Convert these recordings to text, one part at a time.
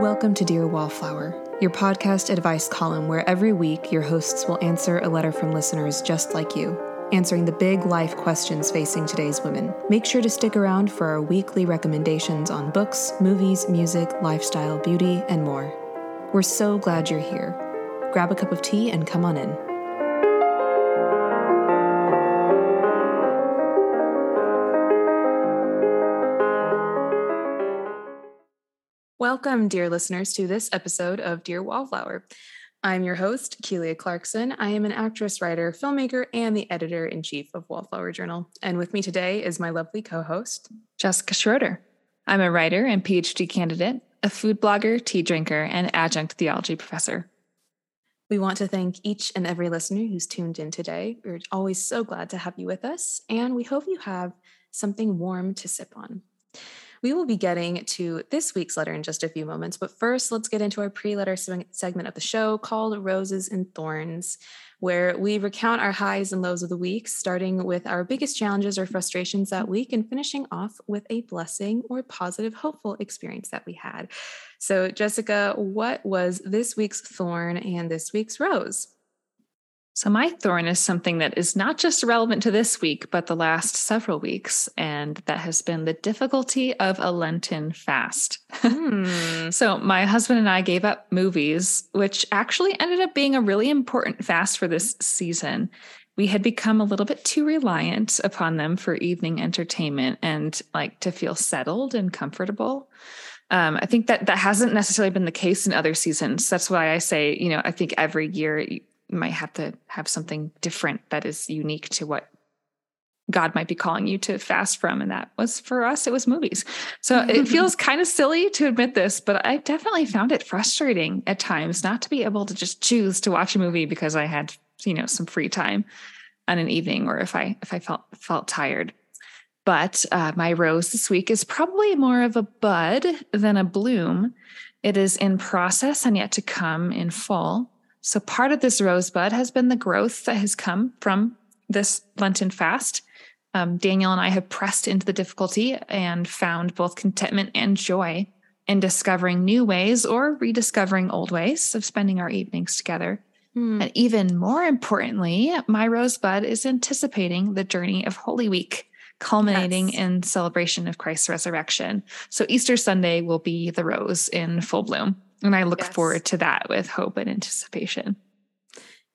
Welcome to Dear Wallflower, your podcast advice column where every week your hosts will answer a letter from listeners just like you, answering the big life questions facing today's women. Make sure to stick around for our weekly recommendations on books, movies, music, lifestyle, beauty, and more. We're so glad you're here. Grab a cup of tea and come on in. Welcome, dear listeners, to this episode of Dear Wallflower. I'm your host, Keelia Clarkson. I am an actress, writer, filmmaker, and the editor in chief of Wallflower Journal. And with me today is my lovely co host, Jessica Schroeder. I'm a writer and PhD candidate, a food blogger, tea drinker, and adjunct theology professor. We want to thank each and every listener who's tuned in today. We're always so glad to have you with us, and we hope you have something warm to sip on. We will be getting to this week's letter in just a few moments, but first, let's get into our pre letter segment of the show called Roses and Thorns, where we recount our highs and lows of the week, starting with our biggest challenges or frustrations that week and finishing off with a blessing or positive, hopeful experience that we had. So, Jessica, what was this week's thorn and this week's rose? So, my thorn is something that is not just relevant to this week, but the last several weeks. And that has been the difficulty of a Lenten fast. Hmm. so, my husband and I gave up movies, which actually ended up being a really important fast for this season. We had become a little bit too reliant upon them for evening entertainment and like to feel settled and comfortable. Um, I think that that hasn't necessarily been the case in other seasons. That's why I say, you know, I think every year might have to have something different that is unique to what God might be calling you to fast from. And that was for us, it was movies. So it feels kind of silly to admit this, but I definitely found it frustrating at times not to be able to just choose to watch a movie because I had, you know, some free time on an evening or if I if I felt felt tired. But uh, my rose this week is probably more of a bud than a bloom. It is in process and yet to come in fall. So part of this rosebud has been the growth that has come from this Lenten fast. Um, Daniel and I have pressed into the difficulty and found both contentment and joy in discovering new ways or rediscovering old ways of spending our evenings together. Hmm. And even more importantly, my rosebud is anticipating the journey of Holy Week, culminating yes. in celebration of Christ's resurrection. So Easter Sunday will be the rose in full bloom. And I look yes. forward to that with hope and anticipation.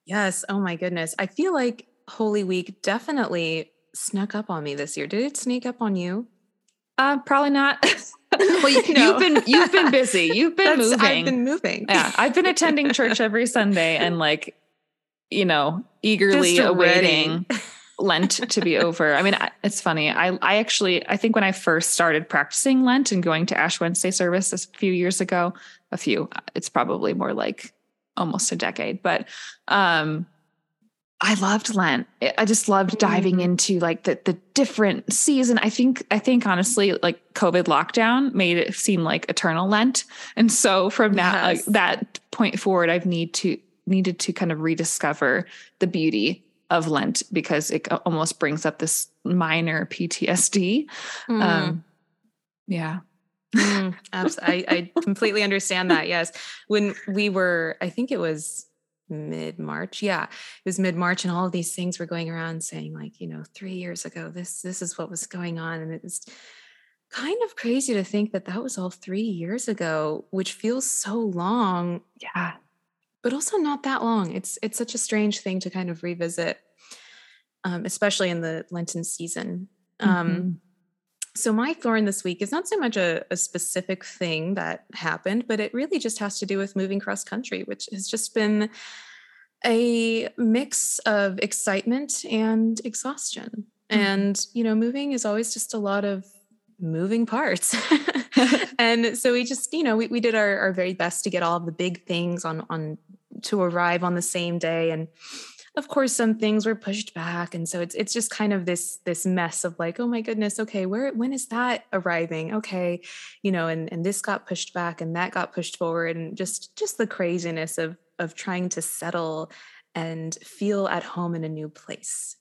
Yes. Oh my goodness. I feel like Holy Week definitely snuck up on me this year. Did it sneak up on you? Uh, probably not. well, you, no. you've been you've been busy. You've been That's, moving. I've been moving. yeah, I've been attending church every Sunday and like, you know, eagerly awaiting Lent to be over. I mean, it's funny. I I actually I think when I first started practicing Lent and going to Ash Wednesday service a few years ago, a few, it's probably more like almost a decade, but um I loved Lent. I just loved diving mm-hmm. into like the the different season. I think I think honestly, like COVID lockdown made it seem like eternal Lent, and so from that yes. that point forward, I've need to needed to kind of rediscover the beauty of Lent because it almost brings up this minor PTSD. Mm. Um, yeah. mm, I, I completely understand that. Yes. When we were, I think it was mid March. Yeah. It was mid March and all of these things were going around saying like, you know, three years ago, this, this is what was going on. And it was kind of crazy to think that that was all three years ago, which feels so long. Yeah but also not that long. It's it's such a strange thing to kind of revisit, um, especially in the Lenten season. Um, mm-hmm. So my thorn this week is not so much a, a, specific thing that happened, but it really just has to do with moving cross country, which has just been a mix of excitement and exhaustion. Mm-hmm. And you know, moving is always just a lot of moving parts. and so we just, you know, we, we did our, our very best to get all of the big things on on to arrive on the same day. And of course some things were pushed back. And so it's it's just kind of this this mess of like, oh my goodness, okay, where when is that arriving? Okay, you know, and and this got pushed back and that got pushed forward and just just the craziness of of trying to settle and feel at home in a new place.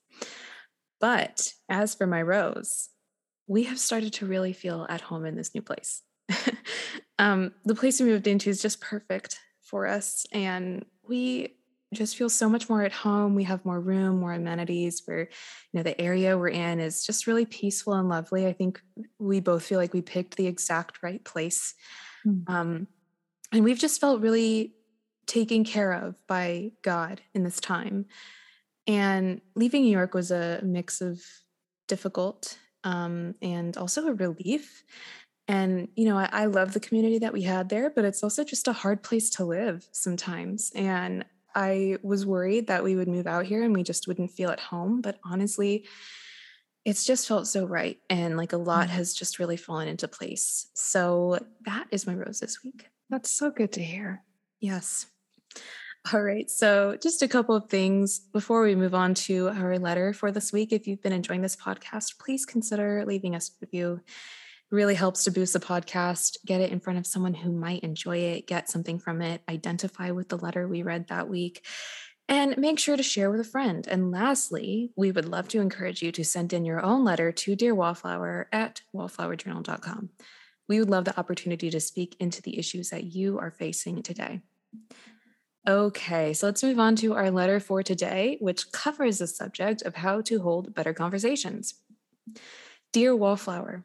But as for my rose, we have started to really feel at home in this new place. um, the place we moved into is just perfect for us. And we just feel so much more at home. We have more room, more amenities. Where, you know, the area we're in is just really peaceful and lovely. I think we both feel like we picked the exact right place. Mm. Um, and we've just felt really taken care of by God in this time. And leaving New York was a mix of difficult um, and also a relief. And, you know, I, I love the community that we had there, but it's also just a hard place to live sometimes. And I was worried that we would move out here and we just wouldn't feel at home. But honestly, it's just felt so right. And like a lot mm. has just really fallen into place. So that is my rose this week. That's so good to hear. Yes. All right. So, just a couple of things before we move on to our letter for this week. If you've been enjoying this podcast, please consider leaving us a review. It really helps to boost the podcast, get it in front of someone who might enjoy it, get something from it, identify with the letter we read that week, and make sure to share with a friend. And lastly, we would love to encourage you to send in your own letter to Dear Wallflower at wallflowerjournal.com. We would love the opportunity to speak into the issues that you are facing today. Okay, so let's move on to our letter for today, which covers the subject of how to hold better conversations. Dear Wallflower,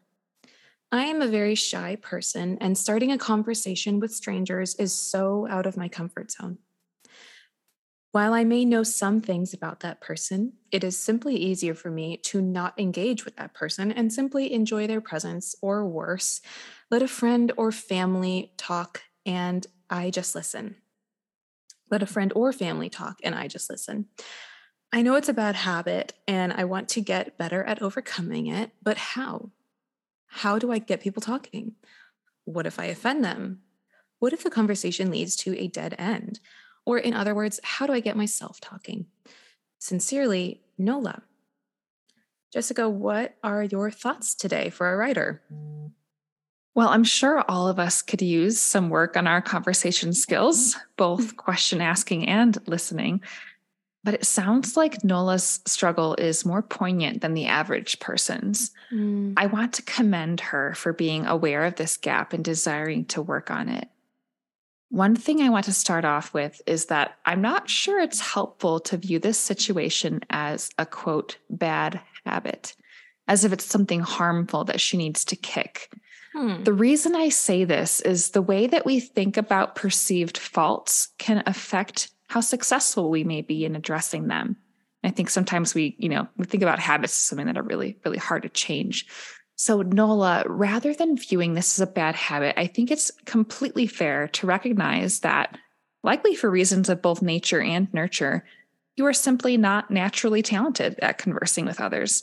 I am a very shy person, and starting a conversation with strangers is so out of my comfort zone. While I may know some things about that person, it is simply easier for me to not engage with that person and simply enjoy their presence, or worse, let a friend or family talk and I just listen let a friend or family talk and I just listen. I know it's a bad habit and I want to get better at overcoming it, but how? How do I get people talking? What if I offend them? What if the conversation leads to a dead end? Or, in other words, how do I get myself talking? Sincerely, Nola. Jessica, what are your thoughts today for a writer? Well, I'm sure all of us could use some work on our conversation skills, both mm. question asking and listening. But it sounds like Nola's struggle is more poignant than the average person's. Mm. I want to commend her for being aware of this gap and desiring to work on it. One thing I want to start off with is that I'm not sure it's helpful to view this situation as a quote, bad habit, as if it's something harmful that she needs to kick. Hmm. The reason I say this is the way that we think about perceived faults can affect how successful we may be in addressing them. I think sometimes we, you know, we think about habits as something that are really, really hard to change. So, Nola, rather than viewing this as a bad habit, I think it's completely fair to recognize that, likely for reasons of both nature and nurture, you are simply not naturally talented at conversing with others.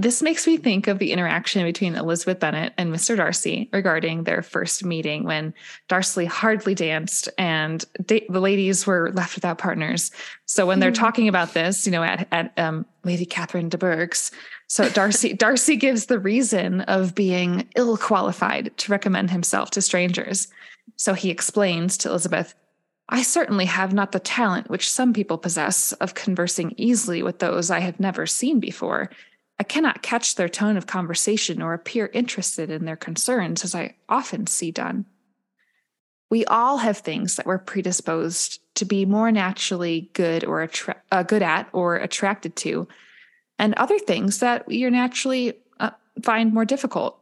This makes me think of the interaction between Elizabeth Bennet and Mr. Darcy regarding their first meeting when Darcy hardly danced and da- the ladies were left without partners. So when they're hmm. talking about this, you know, at, at um, Lady Catherine de Bourgh's, so Darcy Darcy gives the reason of being ill qualified to recommend himself to strangers. So he explains to Elizabeth, I certainly have not the talent which some people possess of conversing easily with those I have never seen before I cannot catch their tone of conversation or appear interested in their concerns as I often see done. We all have things that we're predisposed to be more naturally good or attra- uh, good at or attracted to, and other things that you're naturally uh, find more difficult.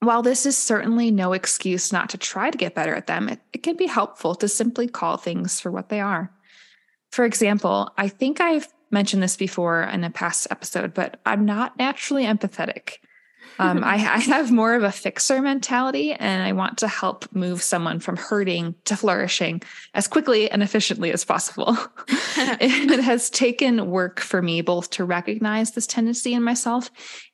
While this is certainly no excuse not to try to get better at them, it, it can be helpful to simply call things for what they are. For example, I think I've mentioned this before in a past episode, but I'm not naturally empathetic. Um, I, I, have more of a fixer mentality, and I want to help move someone from hurting to flourishing as quickly and efficiently as possible. it has taken work for me both to recognize this tendency in myself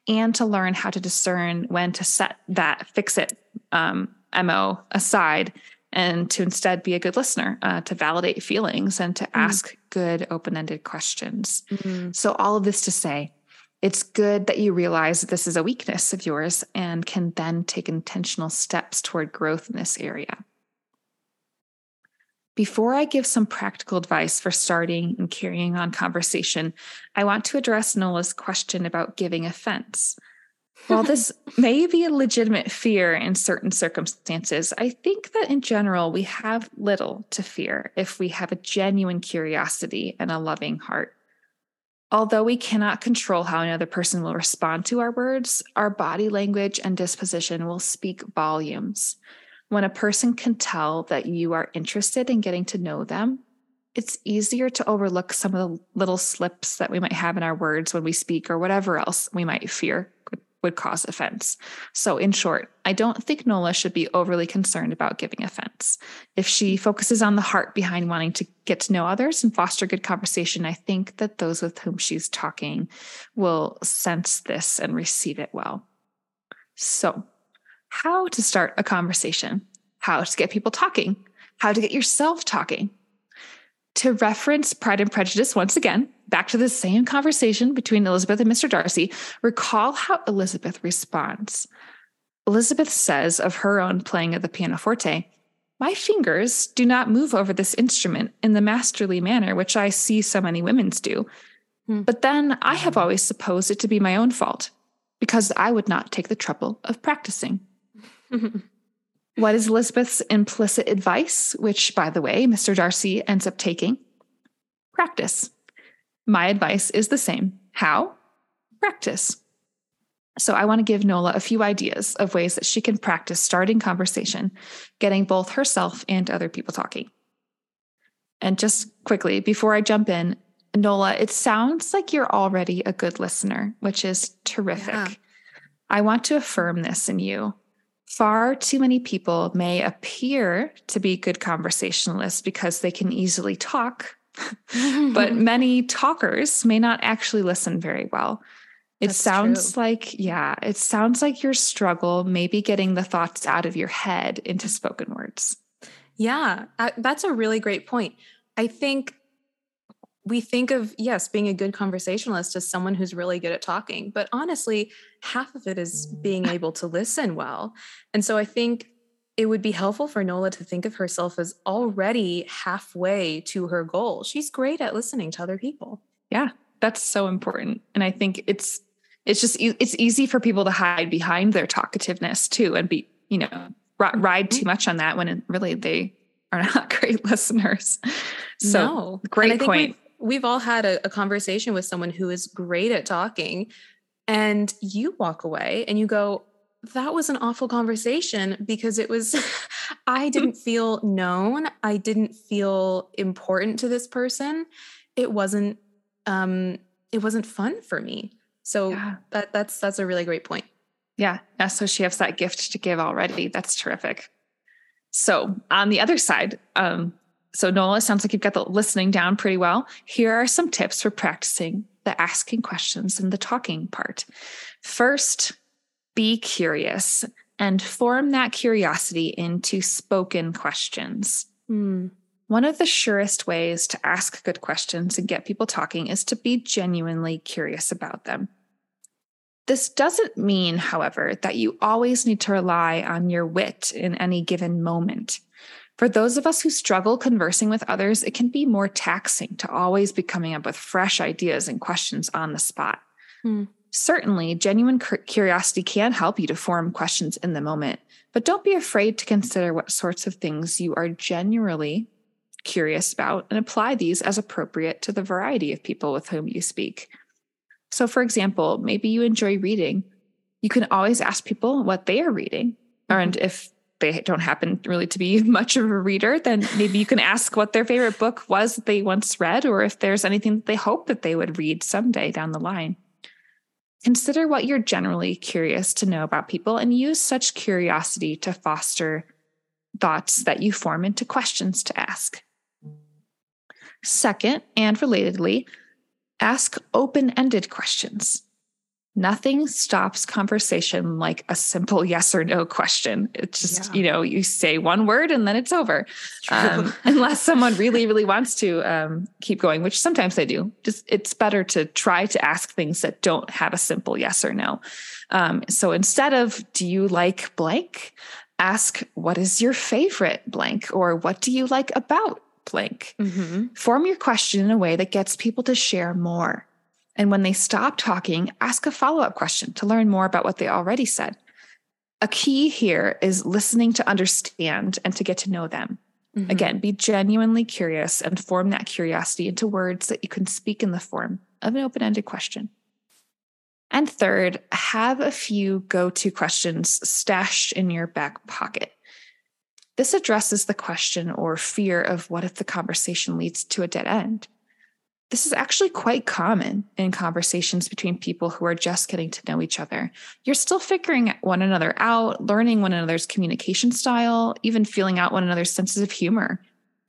and to learn how to discern when to set that fix it um, MO aside and to instead be a good listener, uh, to validate feelings and to mm. ask good open ended questions. Mm. So, all of this to say, it's good that you realize that this is a weakness of yours and can then take intentional steps toward growth in this area. Before I give some practical advice for starting and carrying on conversation, I want to address Nola's question about giving offense. While this may be a legitimate fear in certain circumstances, I think that in general, we have little to fear if we have a genuine curiosity and a loving heart. Although we cannot control how another person will respond to our words, our body language and disposition will speak volumes. When a person can tell that you are interested in getting to know them, it's easier to overlook some of the little slips that we might have in our words when we speak or whatever else we might fear would cause offense. So, in short, I don't think Nola should be overly concerned about giving offense. If she focuses on the heart behind wanting to get to know others and foster good conversation, I think that those with whom she's talking will sense this and receive it well. So, how to start a conversation, how to get people talking, how to get yourself talking. To reference Pride and Prejudice once again, back to the same conversation between Elizabeth and Mr. Darcy, recall how Elizabeth responds. Elizabeth says of her own playing of the pianoforte, My fingers do not move over this instrument in the masterly manner which I see so many women's do. Hmm. But then I have always supposed it to be my own fault, because I would not take the trouble of practicing. what is Elizabeth's implicit advice, which, by the way, Mr. Darcy ends up taking? Practice. My advice is the same. How? Practice. So, I want to give Nola a few ideas of ways that she can practice starting conversation, getting both herself and other people talking. And just quickly, before I jump in, Nola, it sounds like you're already a good listener, which is terrific. Yeah. I want to affirm this in you. Far too many people may appear to be good conversationalists because they can easily talk, but many talkers may not actually listen very well. It That's sounds true. like, yeah, it sounds like your struggle maybe getting the thoughts out of your head into spoken words. Yeah, uh, that's a really great point. I think we think of, yes, being a good conversationalist as someone who's really good at talking, but honestly, half of it is being able to listen well. And so I think it would be helpful for Nola to think of herself as already halfway to her goal. She's great at listening to other people. Yeah, that's so important. And I think it's it's just it's easy for people to hide behind their talkativeness too and be, you know, ride too mm-hmm. much on that when really they are not great listeners. So no. great point. We've, we've, all had a, a conversation with someone who is great at talking and you walk away and you go, that was an awful conversation because it was I didn't feel known. I didn't feel important to this person. It wasn't um it wasn't fun for me. So yeah. that that's that's a really great point. Yeah. yeah. So she has that gift to give already. That's terrific. So on the other side, um, so Nola, sounds like you've got the listening down pretty well. Here are some tips for practicing the asking questions and the talking part. First, be curious and form that curiosity into spoken questions. Mm. One of the surest ways to ask good questions and get people talking is to be genuinely curious about them. This doesn't mean, however, that you always need to rely on your wit in any given moment. For those of us who struggle conversing with others, it can be more taxing to always be coming up with fresh ideas and questions on the spot. Hmm. Certainly, genuine curiosity can help you to form questions in the moment, but don't be afraid to consider what sorts of things you are genuinely curious about and apply these as appropriate to the variety of people with whom you speak. So, for example, maybe you enjoy reading. You can always ask people what they are reading. Mm-hmm. And if they don't happen really to be much of a reader, then maybe you can ask what their favorite book was that they once read, or if there's anything that they hope that they would read someday down the line. Consider what you're generally curious to know about people and use such curiosity to foster thoughts that you form into questions to ask. Second, and relatedly, ask open ended questions. Nothing stops conversation like a simple yes or no question. It's just, yeah. you know, you say one word and then it's over. Um, unless someone really, really wants to um, keep going, which sometimes they do. Just it's better to try to ask things that don't have a simple yes or no. Um, so instead of, do you like blank? Ask, what is your favorite blank? Or what do you like about blank? Mm-hmm. Form your question in a way that gets people to share more And when they stop talking, ask a follow up question to learn more about what they already said. A key here is listening to understand and to get to know them. Mm-hmm. Again, be genuinely curious and form that curiosity into words that you can speak in the form of an open ended question. And third, have a few go to questions stashed in your back pocket. This addresses the question or fear of what if the conversation leads to a dead end? This is actually quite common in conversations between people who are just getting to know each other. You're still figuring one another out, learning one another's communication style, even feeling out one another's senses of humor.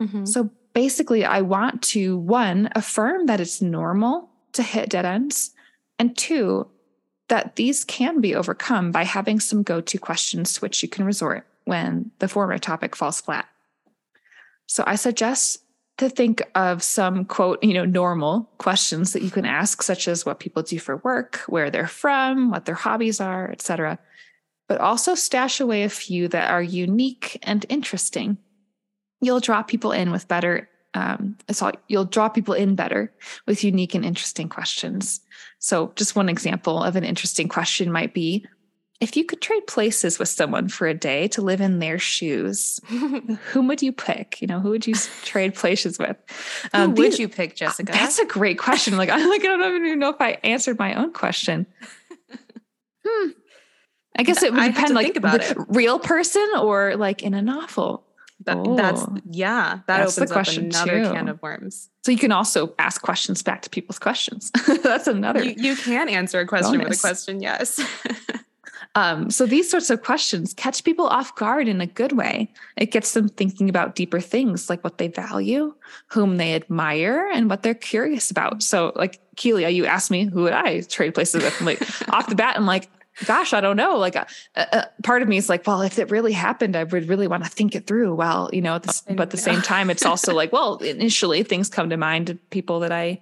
Mm-hmm. So basically, I want to one, affirm that it's normal to hit dead ends, and two, that these can be overcome by having some go to questions to which you can resort when the former topic falls flat. So I suggest to think of some quote, you know, normal questions that you can ask, such as what people do for work, where they're from, what their hobbies are, etc. But also stash away a few that are unique and interesting. You'll draw people in with better, um, so you'll draw people in better with unique and interesting questions. So, just one example of an interesting question might be if you could trade places with someone for a day to live in their shoes, whom would you pick? You know, who would you trade places with? Um, who would these, you pick, Jessica? That's a great question. Like, I like, I don't even know if I answered my own question. Hmm. I guess it would depend, like, about it. real person or like in a novel. That, oh, that's yeah. That that's opens the question up another too. can of worms. So you can also ask questions back to people's questions. that's another. You, you, can answer a question bonus. with a question. Yes. Um, so these sorts of questions catch people off guard in a good way. It gets them thinking about deeper things like what they value, whom they admire, and what they're curious about. So, like Keelia, you asked me who would I trade places with? I'm like off the bat, I'm like, gosh, I don't know. Like, a, uh, uh, part of me is like, well, if it really happened, I would really want to think it through. Well, you know, this, but at the same time, it's also like, well, initially things come to mind, people that I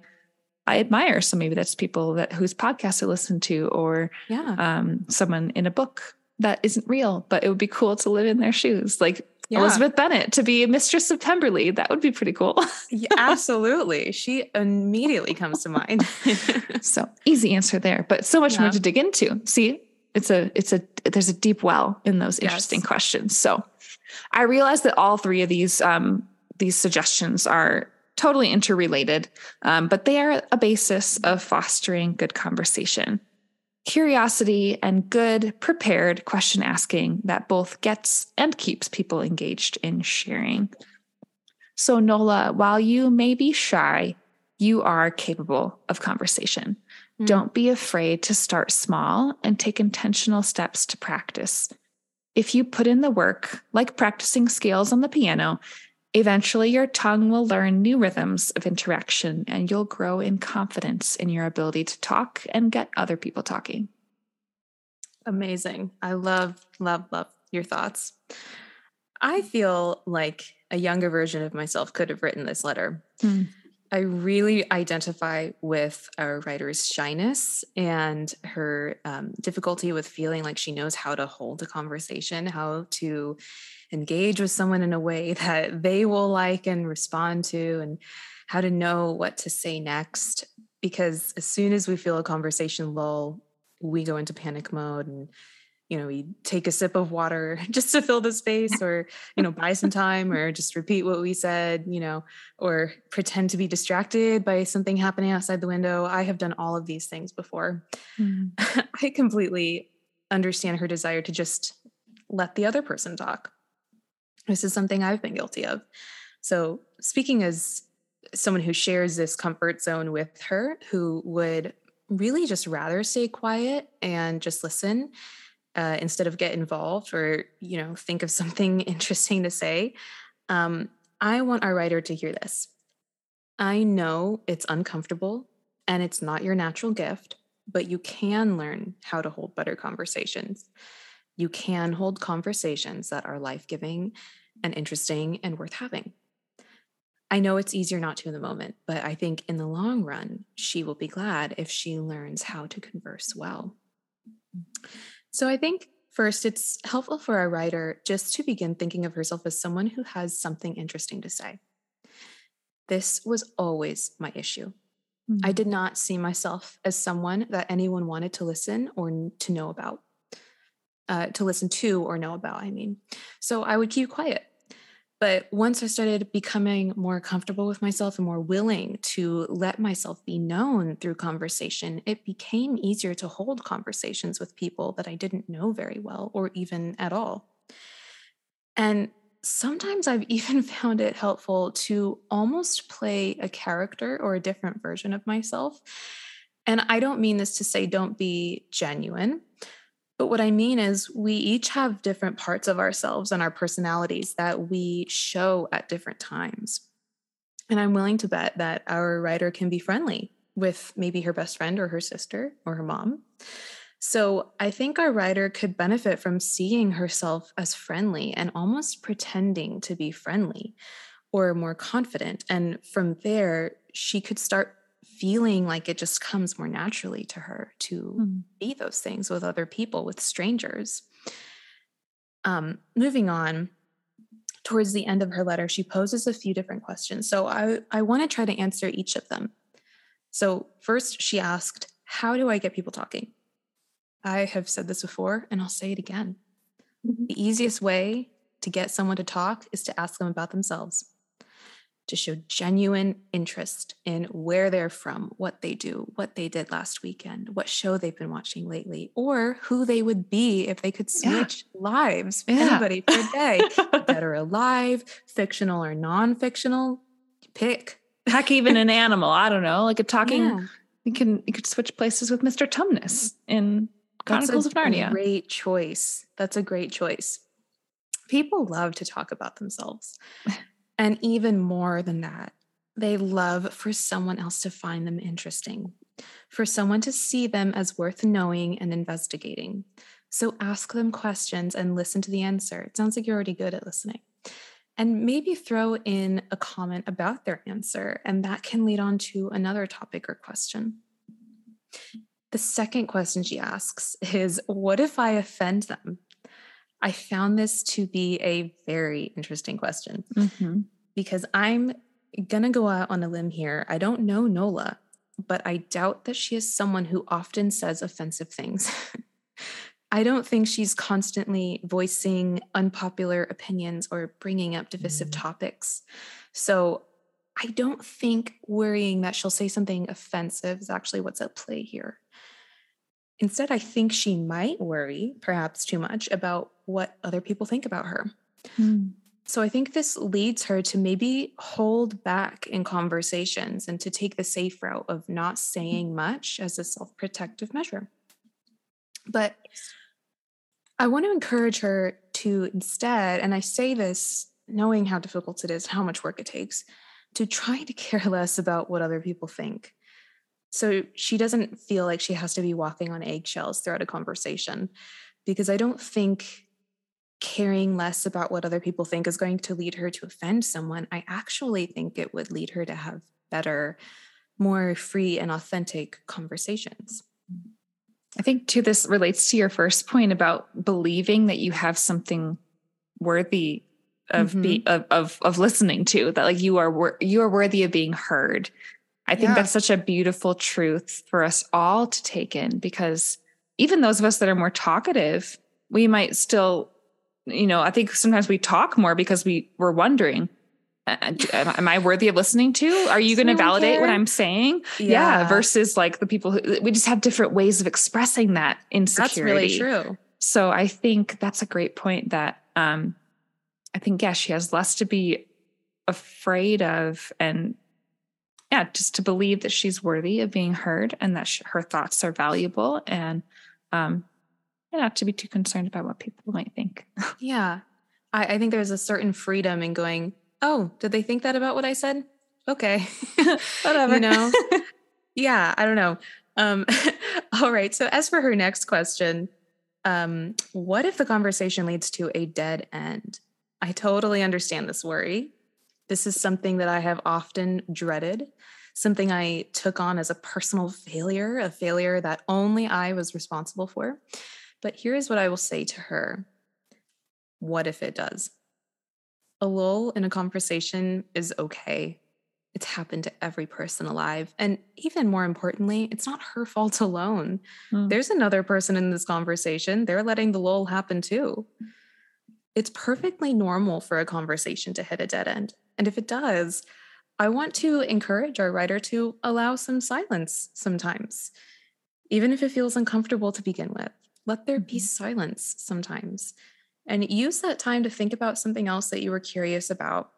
I admire. So maybe that's people that whose podcasts I listen to, or yeah, um, someone in a book that isn't real, but it would be cool to live in their shoes, like yeah. Elizabeth Bennet to be a mistress of Pemberley. That would be pretty cool. yeah, absolutely, she immediately comes to mind. so easy answer there, but so much yeah. more to dig into. See, it's a it's a there's a deep well in those interesting yes. questions. So I realize that all three of these um, these suggestions are totally interrelated, um, but they are a basis of fostering good conversation. Curiosity and good, prepared question asking that both gets and keeps people engaged in sharing. So, Nola, while you may be shy, you are capable of conversation. Mm. Don't be afraid to start small and take intentional steps to practice. If you put in the work, like practicing scales on the piano, Eventually, your tongue will learn new rhythms of interaction and you'll grow in confidence in your ability to talk and get other people talking. Amazing. I love, love, love your thoughts. I feel like a younger version of myself could have written this letter. Mm. I really identify with our writer's shyness and her um, difficulty with feeling like she knows how to hold a conversation, how to engage with someone in a way that they will like and respond to, and how to know what to say next. Because as soon as we feel a conversation lull, we go into panic mode and you know we take a sip of water just to fill the space or you know buy some time or just repeat what we said you know or pretend to be distracted by something happening outside the window i have done all of these things before mm. i completely understand her desire to just let the other person talk this is something I've been guilty of. So, speaking as someone who shares this comfort zone with her, who would really just rather stay quiet and just listen uh, instead of get involved or you know think of something interesting to say um, i want our writer to hear this i know it's uncomfortable and it's not your natural gift but you can learn how to hold better conversations you can hold conversations that are life giving and interesting and worth having. I know it's easier not to in the moment, but I think in the long run, she will be glad if she learns how to converse well. So I think first, it's helpful for a writer just to begin thinking of herself as someone who has something interesting to say. This was always my issue. Mm-hmm. I did not see myself as someone that anyone wanted to listen or to know about, uh, to listen to or know about, I mean. So I would keep quiet. But once I started becoming more comfortable with myself and more willing to let myself be known through conversation, it became easier to hold conversations with people that I didn't know very well or even at all. And sometimes I've even found it helpful to almost play a character or a different version of myself. And I don't mean this to say don't be genuine. But what I mean is, we each have different parts of ourselves and our personalities that we show at different times. And I'm willing to bet that our writer can be friendly with maybe her best friend or her sister or her mom. So I think our writer could benefit from seeing herself as friendly and almost pretending to be friendly or more confident. And from there, she could start feeling like it just comes more naturally to her to mm. be those things with other people, with strangers. Um, moving on, towards the end of her letter, she poses a few different questions. So I, I want to try to answer each of them. So, first, she asked, How do I get people talking? I have said this before, and I'll say it again. Mm-hmm. The easiest way to get someone to talk is to ask them about themselves to show genuine interest in where they're from, what they do, what they did last weekend, what show they've been watching lately, or who they would be if they could switch yeah. lives, yeah. anybody for a day, dead or alive, fictional or non-fictional, pick. Heck, even an animal. I don't know, like a talking. Yeah. You can you could switch places with Mr. Tumnus in Chronicles of Narnia. Great choice. That's a great choice. People love to talk about themselves. And even more than that, they love for someone else to find them interesting, for someone to see them as worth knowing and investigating. So ask them questions and listen to the answer. It sounds like you're already good at listening. And maybe throw in a comment about their answer, and that can lead on to another topic or question. The second question she asks is What if I offend them? I found this to be a very interesting question mm-hmm. Because I'm to go out on a limb here. I don't know Nola, but I doubt that she is someone who often says offensive things. I don't think she's constantly voicing unpopular opinions or bringing up divisive mm-hmm. topics. So I don't think worrying that she'll say something offensive is actually what's at play here. Instead, I think she might worry, perhaps too much, about what other people think about her. Mm. So I think this leads her to maybe hold back in conversations and to take the safe route of not saying much as a self protective measure. But I want to encourage her to instead, and I say this knowing how difficult it is, how much work it takes, to try to care less about what other people think. So she doesn't feel like she has to be walking on eggshells throughout a conversation because I don't think caring less about what other people think is going to lead her to offend someone. I actually think it would lead her to have better, more free and authentic conversations. I think too this relates to your first point about believing that you have something worthy of mm-hmm. be of, of of listening to that like you are wor- you are worthy of being heard I think yeah. that's such a beautiful truth for us all to take in because even those of us that are more talkative, we might still, you know, I think sometimes we talk more because we we're wondering, am I worthy of listening to? Are you going to validate care? what I'm saying? Yeah. yeah. Versus like the people who we just have different ways of expressing that insecurity. That's really true. So I think that's a great point that um I think yeah, she has less to be afraid of and yeah, just to believe that she's worthy of being heard and that she, her thoughts are valuable and um, not to be too concerned about what people might think. yeah. I, I think there's a certain freedom in going, oh, did they think that about what I said? Okay. Whatever. you know? yeah, I don't know. Um, all right. So as for her next question, um, what if the conversation leads to a dead end? I totally understand this worry. This is something that I have often dreaded, something I took on as a personal failure, a failure that only I was responsible for. But here's what I will say to her What if it does? A lull in a conversation is okay. It's happened to every person alive. And even more importantly, it's not her fault alone. Mm. There's another person in this conversation. They're letting the lull happen too. It's perfectly normal for a conversation to hit a dead end. And if it does, I want to encourage our writer to allow some silence sometimes, even if it feels uncomfortable to begin with. Let there be mm-hmm. silence sometimes. And use that time to think about something else that you were curious about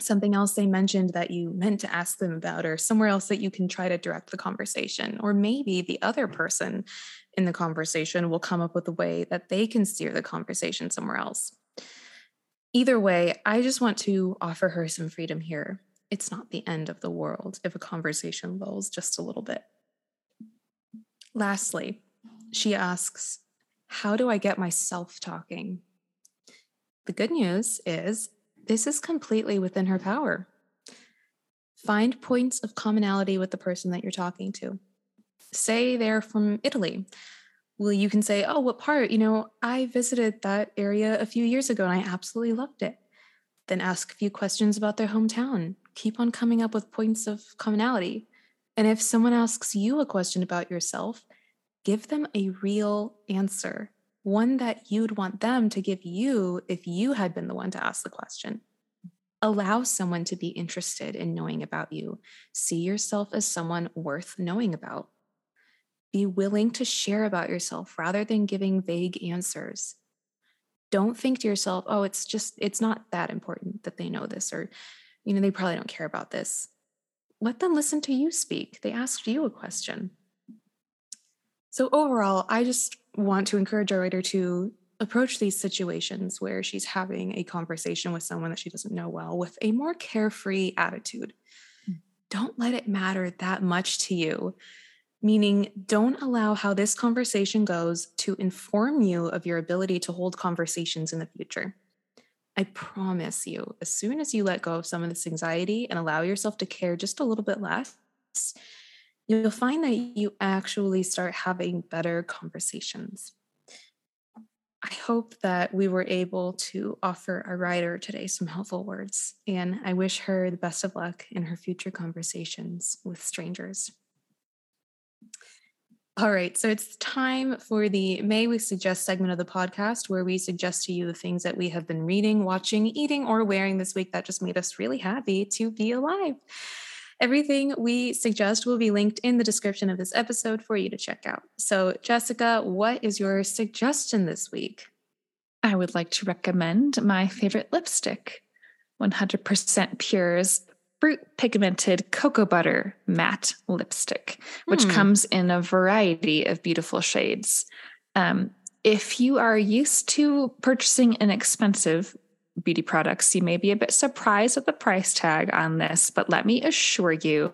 something else they mentioned that you meant to ask them about, or somewhere else that you can try to direct the conversation. Or maybe the other person in the conversation will come up with a way that they can steer the conversation somewhere else. Either way, I just want to offer her some freedom here. It's not the end of the world if a conversation lulls just a little bit. Lastly, she asks, How do I get myself talking? The good news is this is completely within her power. Find points of commonality with the person that you're talking to. Say they're from Italy. Well, you can say, Oh, what part? You know, I visited that area a few years ago and I absolutely loved it. Then ask a few questions about their hometown. Keep on coming up with points of commonality. And if someone asks you a question about yourself, give them a real answer one that you'd want them to give you if you had been the one to ask the question. Allow someone to be interested in knowing about you. See yourself as someone worth knowing about. Be willing to share about yourself rather than giving vague answers. Don't think to yourself, oh, it's just, it's not that important that they know this, or, you know, they probably don't care about this. Let them listen to you speak. They asked you a question. So, overall, I just want to encourage our writer to approach these situations where she's having a conversation with someone that she doesn't know well with a more carefree attitude. Mm. Don't let it matter that much to you, meaning, don't allow how this conversation goes to inform you of your ability to hold conversations in the future. I promise you, as soon as you let go of some of this anxiety and allow yourself to care just a little bit less, you'll find that you actually start having better conversations. I hope that we were able to offer our writer today some helpful words, and I wish her the best of luck in her future conversations with strangers. All right, so it's time for the May We Suggest segment of the podcast where we suggest to you the things that we have been reading, watching, eating, or wearing this week that just made us really happy to be alive. Everything we suggest will be linked in the description of this episode for you to check out. So, Jessica, what is your suggestion this week? I would like to recommend my favorite lipstick 100% Pure's fruit pigmented cocoa butter matte lipstick, which hmm. comes in a variety of beautiful shades. Um, if you are used to purchasing inexpensive beauty products, you may be a bit surprised at the price tag on this, but let me assure you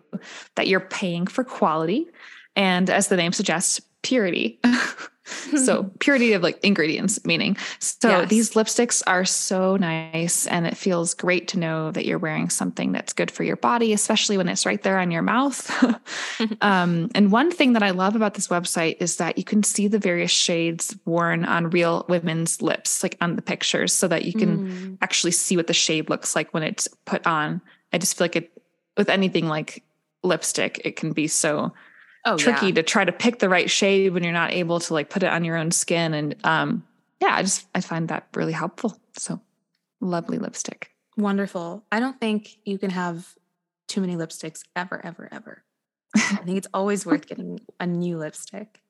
that you're paying for quality. And as the name suggests, purity. so purity of like ingredients meaning so yes. these lipsticks are so nice and it feels great to know that you're wearing something that's good for your body especially when it's right there on your mouth um, and one thing that i love about this website is that you can see the various shades worn on real women's lips like on the pictures so that you can mm. actually see what the shade looks like when it's put on i just feel like it with anything like lipstick it can be so oh, tricky yeah. to try to pick the right shade when you're not able to like put it on your own skin. And um, yeah, I just I find that really helpful. So lovely lipstick. Wonderful. I don't think you can have too many lipsticks ever, ever, ever. I think it's always worth getting a new lipstick.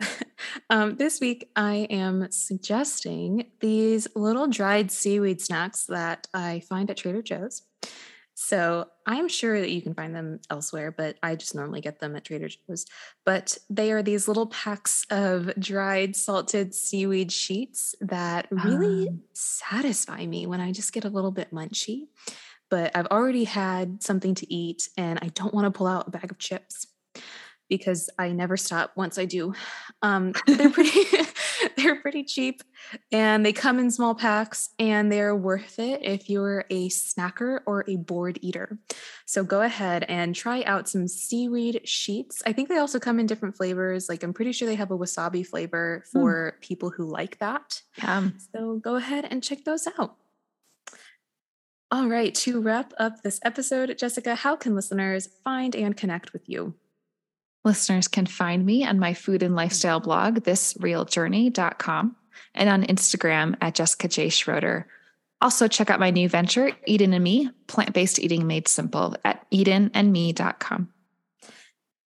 um, this week, I am suggesting these little dried seaweed snacks that I find at Trader Joe's. So I'm sure that you can find them elsewhere, but I just normally get them at Trader Joe's. But they are these little packs of dried salted seaweed sheets that really um. satisfy me when I just get a little bit munchy. But I've already had something to eat and I don't want to pull out a bag of chips because I never stop once I do. Um, they're pretty they're pretty cheap and they come in small packs and they're worth it if you're a snacker or a bored eater. So go ahead and try out some seaweed sheets. I think they also come in different flavors. Like I'm pretty sure they have a wasabi flavor hmm. for mm. people who like that. Yeah. So go ahead and check those out. All right, to wrap up this episode, Jessica, how can listeners find and connect with you? Listeners can find me on my food and lifestyle blog, thisrealjourney.com, and on Instagram at Jessica J. Schroeder. Also, check out my new venture, Eden and Me, plant based eating made simple at edenandme.com.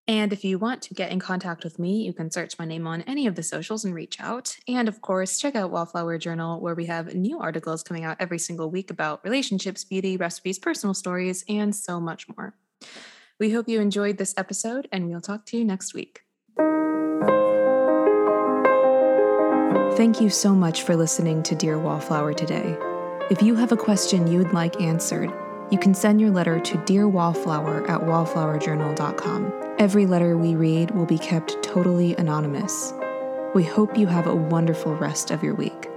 And if you want to get in contact with me, you can search my name on any of the socials and reach out. And of course, check out Wallflower Journal, where we have new articles coming out every single week about relationships, beauty, recipes, personal stories, and so much more. We hope you enjoyed this episode, and we'll talk to you next week. Thank you so much for listening to Dear Wallflower today. If you have a question you'd like answered, you can send your letter to Dear Wallflower at wallflowerjournal.com. Every letter we read will be kept totally anonymous. We hope you have a wonderful rest of your week.